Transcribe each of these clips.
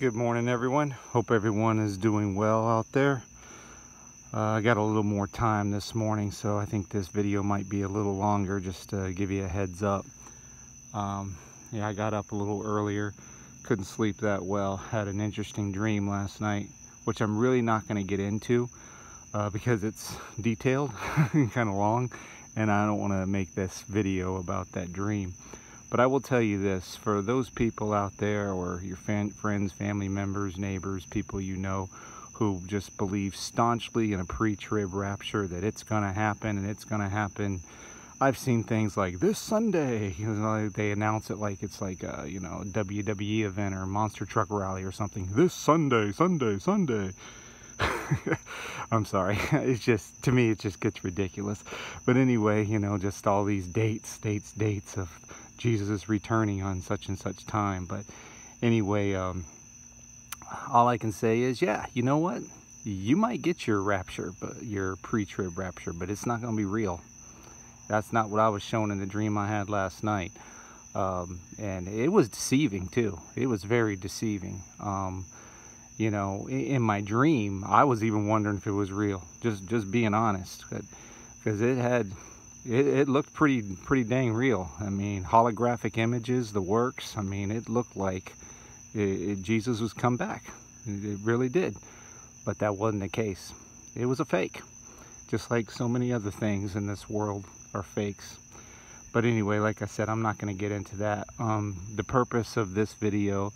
Good morning, everyone. Hope everyone is doing well out there. Uh, I got a little more time this morning, so I think this video might be a little longer just to give you a heads up. Um, yeah, I got up a little earlier, couldn't sleep that well, had an interesting dream last night, which I'm really not going to get into uh, because it's detailed and kind of long, and I don't want to make this video about that dream. But I will tell you this, for those people out there or your fan, friends, family members, neighbors, people you know who just believe staunchly in a pre-trib rapture that it's going to happen and it's going to happen. I've seen things like this Sunday, you know, they announce it like it's like a, you know, WWE event or monster truck rally or something. This Sunday, Sunday, Sunday. I'm sorry. It's just, to me, it just gets ridiculous. But anyway, you know, just all these dates, dates, dates of Jesus is returning on such and such time. But anyway, um, all I can say is, yeah, you know what? You might get your rapture, but your pre-trib rapture, but it's not going to be real. That's not what I was shown in the dream I had last night. Um, and it was deceiving too. It was very deceiving. Um, you know, in, in, my dream, I was even wondering if it was real. Just, just being honest, because it had it, it, looked pretty pretty dang real. I mean, holographic images, the works. I mean, it looked like it, it, Jesus was come back. It really did. But that wasn't the case. It was a fake. Just like so many other things in this world are fakes. But anyway, like I said, I'm not going to get into that. Um, the purpose of this video,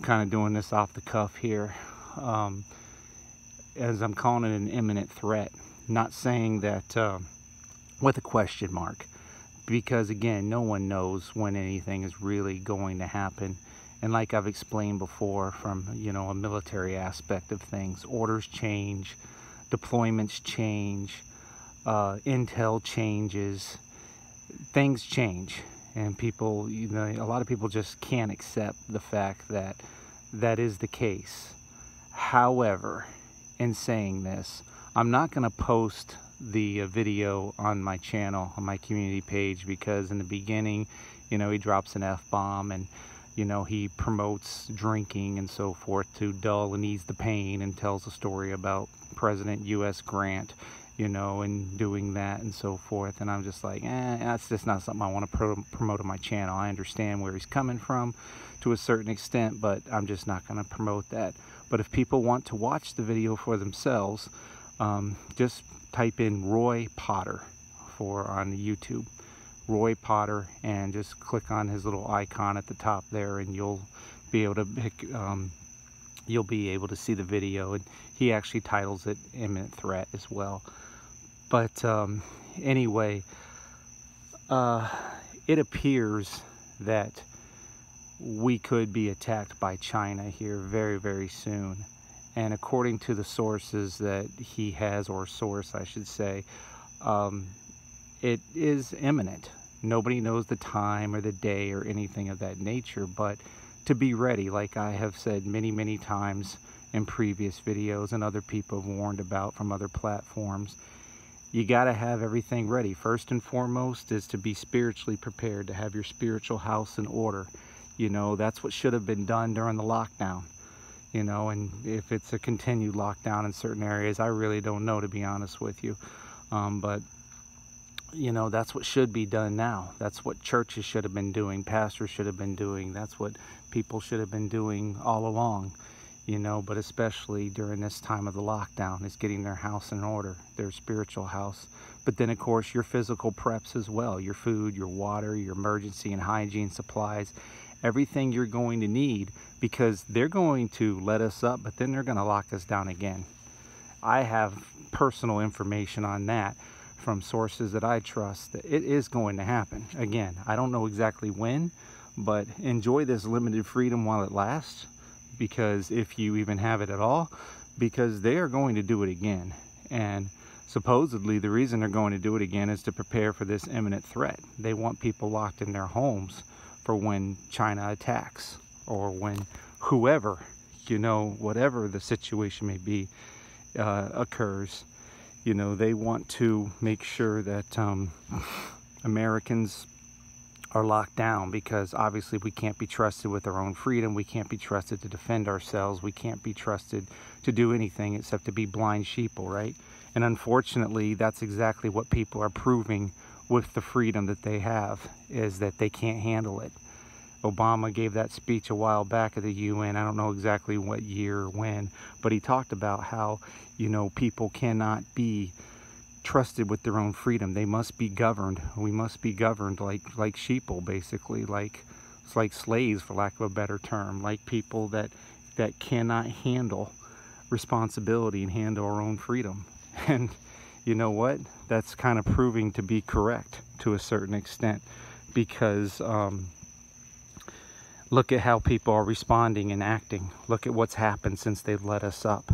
kind of doing this off the cuff here, um, as I'm calling it an imminent threat. Not saying that... Uh, with a question mark. Because again no one knows when anything is really going to happen. And like I've explained before from you know a military aspect of things orders change deployments change uh, intel changes things change. And people you know a lot of people just can't accept the fact that that is the case. However in saying this I'm not going to post the uh, video on my channel, on my community page, because in the beginning, you know, he drops an F-bomb and, you know, he promotes drinking and so forth to dull and ease the pain and tells a story about President U.S. Grant, you know, and doing that and so forth. And I'm just like, eh, that's just not something I want to pro promote on my channel. I understand where he's coming from to a certain extent, but I'm just not going to promote that. But if people want to watch the video for themselves, um, just type in Roy Potter for on YouTube. Roy Potter and just click on his little icon at the top there and you'll be able to pick, um, you'll be able to see the video and he actually titles it imminent threat as well but um, anyway uh, it appears that we could be attacked by China here very very soon and according to the sources that he has, or source I should say, um, it is imminent. Nobody knows the time or the day or anything of that nature, but to be ready, like I have said many, many times in previous videos and other people have warned about from other platforms, you got to have everything ready. First and foremost is to be spiritually prepared, to have your spiritual house in order. You know, that's what should have been done during the lockdown you know, and if it's a continued lockdown in certain areas, I really don't know, to be honest with you. Um, but, you know, that's what should be done now. That's what churches should have been doing, pastors should have been doing. That's what people should have been doing all along, you know, but especially during this time of the lockdown is getting their house in order, their spiritual house. But then, of course, your physical preps as well, your food, your water, your emergency and hygiene supplies, everything you're going to need because they're going to let us up, but then they're going to lock us down again. I have personal information on that from sources that I trust that it is going to happen. Again, I don't know exactly when, but enjoy this limited freedom while it lasts because if you even have it at all, because they are going to do it again. And supposedly the reason they're going to do it again is to prepare for this imminent threat. They want people locked in their homes for when China attacks or when whoever, you know, whatever the situation may be, uh, occurs. You know, they want to make sure that um, Americans are locked down because obviously we can't be trusted with our own freedom. We can't be trusted to defend ourselves. We can't be trusted to do anything except to be blind sheeple, right? And unfortunately, that's exactly what people are proving with the freedom that they have is that they can't handle it. Obama gave that speech a while back at the UN. I don't know exactly what year or when, but he talked about how, you know, people cannot be trusted with their own freedom. They must be governed. We must be governed like like sheeple, basically, like it's like slaves, for lack of a better term, like people that that cannot handle responsibility and handle our own freedom. And you know what? That's kind of proving to be correct to a certain extent, because um, look at how people are responding and acting. Look at what's happened since they've let us up.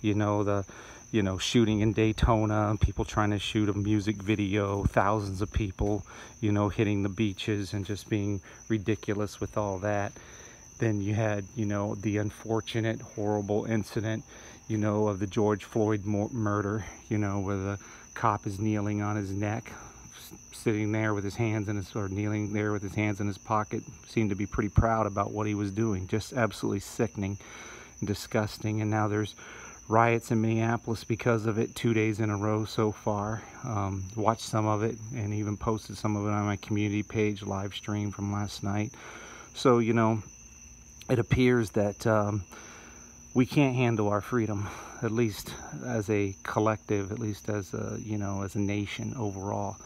You know the you know, shooting in Daytona, people trying to shoot a music video, thousands of people, you know, hitting the beaches and just being ridiculous with all that. Then you had, you know, the unfortunate, horrible incident, you know, of the George Floyd murder, you know, where the cop is kneeling on his neck, sitting there with his hands in his, or kneeling there with his hands in his pocket, seemed to be pretty proud about what he was doing. Just absolutely sickening and disgusting. And now there's riots in Minneapolis because of it two days in a row so far. Um, watched some of it and even posted some of it on my community page live stream from last night. So, you know, it appears that um, we can't handle our freedom, at least as a collective, at least as a, you know, as a nation overall.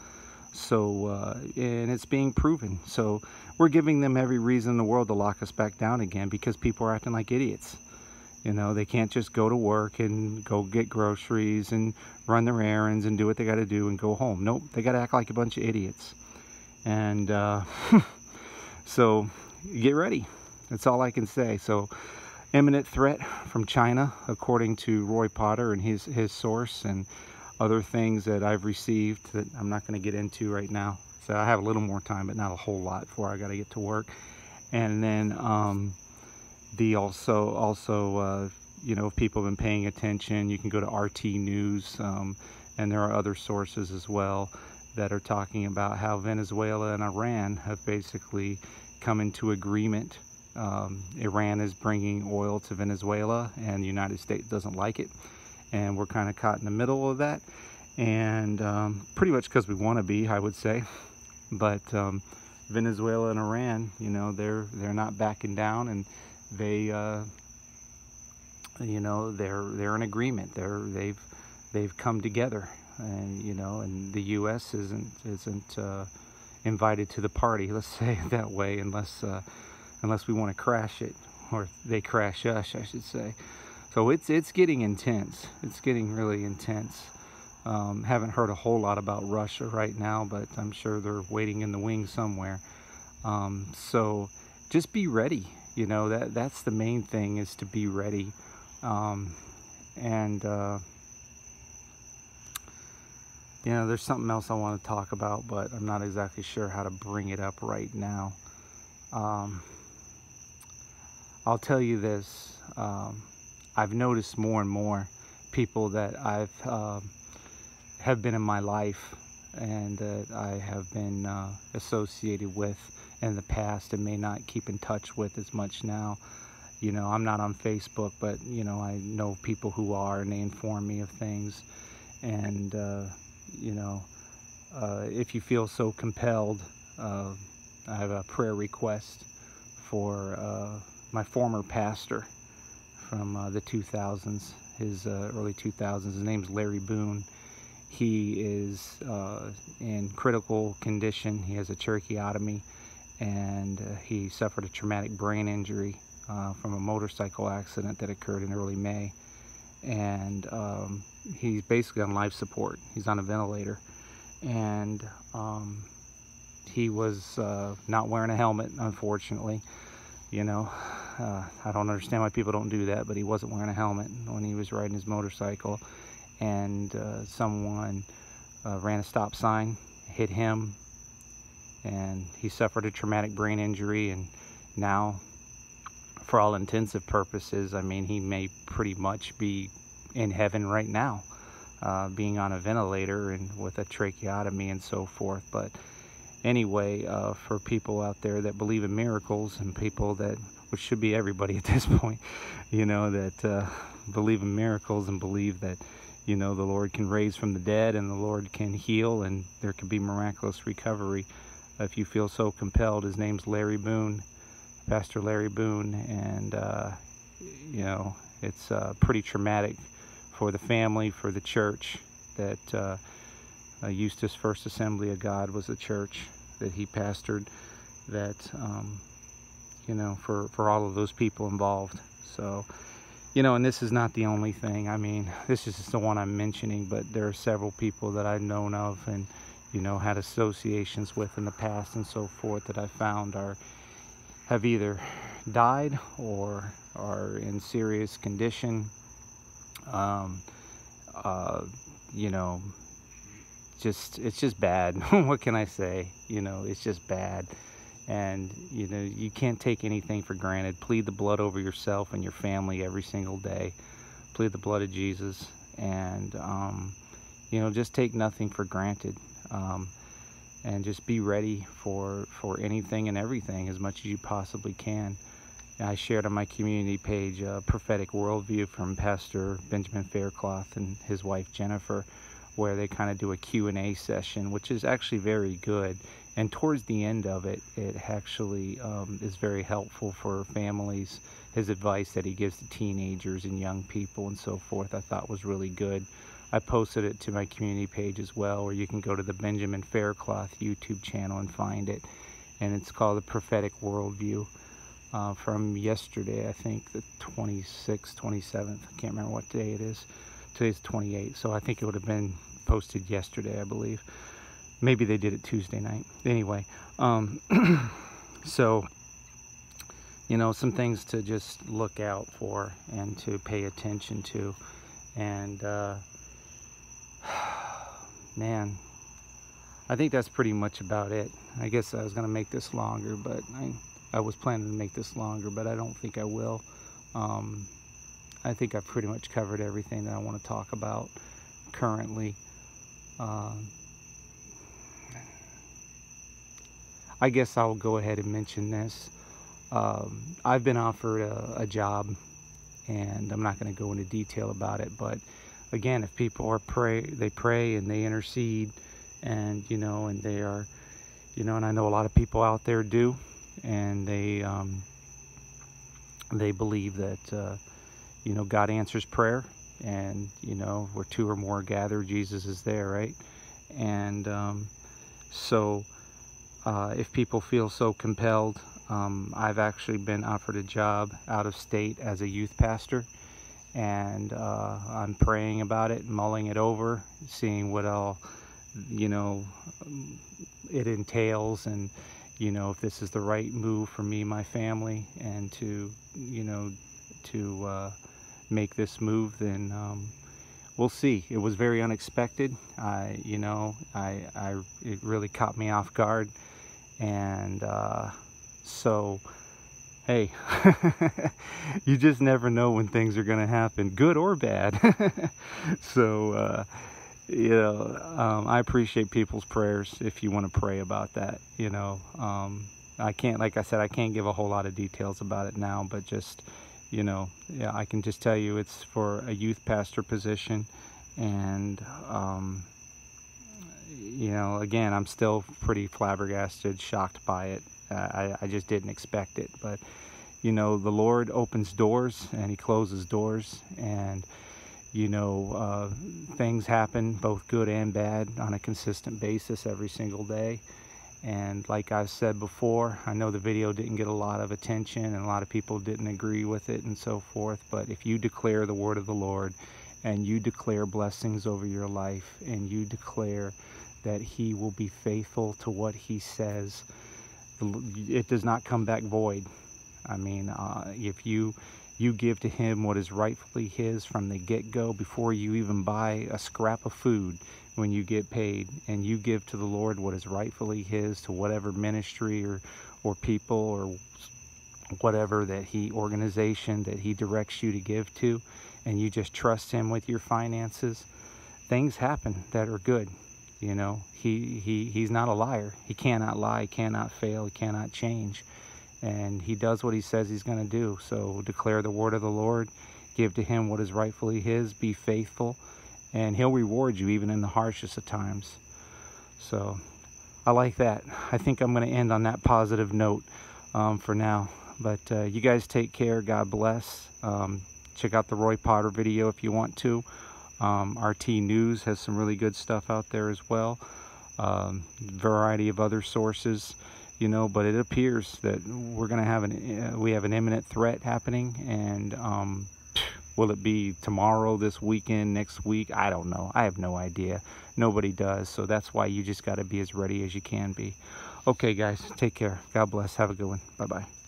So, uh, and it's being proven. So we're giving them every reason in the world to lock us back down again because people are acting like idiots. You know, they can't just go to work and go get groceries and run their errands and do what they got to do and go home. Nope, they got to act like a bunch of idiots. And uh, so get ready. That's all I can say. So imminent threat from China, according to Roy Potter and his, his source and other things that I've received that I'm not going to get into right now. So I have a little more time, but not a whole lot before I got to get to work. And then um, the also also uh, you know if people have been paying attention you can go to RT News um, and there are other sources as well that are talking about how Venezuela and Iran have basically come into agreement um, Iran is bringing oil to Venezuela and the United States doesn't like it. And we're kind of caught in the middle of that. And um, pretty much because we want to be I would say. But um, Venezuela and Iran you know they're they're not backing down and they uh, you know they're they're in agreement. They're they've they've come together. And you know and the US isn't isn't uh, invited to the party let's say it that way unless uh, unless we want to crash it or they crash us I should say. So it's it's getting intense. It's getting really intense. Um, haven't heard a whole lot about Russia right now but I'm sure they're waiting in the wings somewhere. Um, so just be ready you know that that's the main thing is to be ready. Um, and uh, you know there's something else I want to talk about but I'm not exactly sure how to bring it up right now. Um, I'll tell you this um, I've noticed more and more people that I've uh, have been in my life and that I have been uh, associated with in the past and may not keep in touch with as much now. You know, I'm not on Facebook, but you know, I know people who are and they inform me of things. And, uh, you know, uh, if you feel so compelled, uh, I have a prayer request for my former pastor from uh, the 2000s, his early 2000s. His name's Larry Boone he is uh, in critical condition. He has a tracheotomy and uh, he suffered a traumatic brain injury uh, from a motorcycle accident that occurred in early May. And um, he's basically on life support. He's on a ventilator. And um, he was uh, not wearing a helmet, unfortunately. You know, uh, I don't understand why people don't do that, but he wasn't wearing a helmet when he was riding his motorcycle and uh, someone uh, ran a stop sign, hit him, and he suffered a traumatic brain injury. And now, for all intensive purposes, I mean, he may pretty much be in heaven right now, uh, being on a ventilator and with a tracheotomy and so forth. But anyway, uh, for people out there that believe in miracles and people that, which should be everybody at this point, you know, that uh, believe in miracles and believe that, you know, the Lord can raise from the dead and the Lord can heal and there can be miraculous recovery. If you feel so compelled, his name's Larry Boone, Pastor Larry Boone, and, uh, you know, it's uh, pretty traumatic for the family, for the church, that uh, Eustis First Assembly of God was a church that he pastored, that, um, you know, for, for all of those people involved. So, you know, and this is not the only thing. I mean, this is just the one I'm mentioning, but there are several people that I've known of and, you know, had associations with in the past and so forth that I found are have either died or are in serious condition. Um, uh, you know, just it's just bad. what can I say? You know, it's just bad. And you know, you can't take anything for granted. Plead the blood over yourself and your family every single day. Plead the blood of Jesus, and um, you know, just take nothing for granted. Um, and just be ready for for anything and everything as much as you possibly can. I shared on my community page a prophetic worldview from Pastor Benjamin Faircloth and his wife Jennifer, where they kind of do a Q&A session, which is actually very good. And towards the end of it, it actually um, is very helpful for families. His advice that he gives to teenagers and young people and so forth, I thought was really good. I posted it to my community page as well, or you can go to the Benjamin Faircloth YouTube channel and find it. And it's called The Prophetic Worldview uh, from yesterday, I think, the 26th, 27th. I can't remember what day it is. Today's 28th, so I think it would have been posted yesterday, I believe. Maybe they did it Tuesday night. Anyway, um, so, you know, some things to just look out for and to pay attention to. And, uh, man, I think that's pretty much about it. I guess I was to make this longer, but I, I was planning to make this longer, but I don't think I will. Um, I think I've pretty much covered everything that I want to talk about currently. Uh, I guess I'll go ahead and mention this. Um, I've been offered a, a job, and I'm not going to go into detail about it, but again, if people are pray, they pray and they intercede, and you know, and they are, you know, and I know a lot of people out there do, and they um, they believe that uh, you know God answers prayer, and you know where two or more gather, Jesus is there, right? And um, so, uh, if people feel so compelled, um, I've actually been offered a job out of state as a youth pastor and uh, I'm praying about it, mulling it over, seeing what all, you know, it entails, and you know if this is the right move for me, my family, and to, you know, to uh, make this move. Then um, we'll see. It was very unexpected. I, you know, I, I, it really caught me off guard, and uh, so hey, you just never know when things are going to happen, good or bad. so, uh, you know, um, I appreciate people's prayers if you want to pray about that. You know, um, I can't, like I said, I can't give a whole lot of details about it now, but just, you know, I can just tell you it's for a youth pastor position. And, um, you know, again, I'm still pretty flabbergasted, shocked by it. I, I just didn't expect it. But, you know, the Lord opens doors and He closes doors. And, you know, uh, things happen, both good and bad, on a consistent basis every single day. And like I've said before, I know the video didn't get a lot of attention and a lot of people didn't agree with it and so forth. But if you declare the word of the Lord and you declare blessings over your life and you declare that He will be faithful to what He says, it does not come back void. I mean, uh, if you you give to him what is rightfully his from the get-go before you even buy a scrap of food when you get paid and you give to the Lord what is rightfully his to whatever ministry or or people or whatever that he organization that he directs you to give to and you just trust him with your finances things happen that are good You know, he, he, he's not a liar. He cannot lie, he cannot fail, he cannot change. And he does what he says he's going to do. So declare the word of the Lord, give to him what is rightfully his, be faithful, and he'll reward you even in the harshest of times. So I like that. I think I'm going to end on that positive note um, for now. But uh, you guys take care. God bless. Um, check out the Roy Potter video if you want to. Um, RT News has some really good stuff out there as well. Um, variety of other sources, you know, but it appears that we're going to have an, uh, we have an imminent threat happening and um, will it be tomorrow, this weekend, next week? I don't know. I have no idea. Nobody does. So that's why you just got to be as ready as you can be. Okay, guys, take care. God bless. Have a good one. Bye-bye.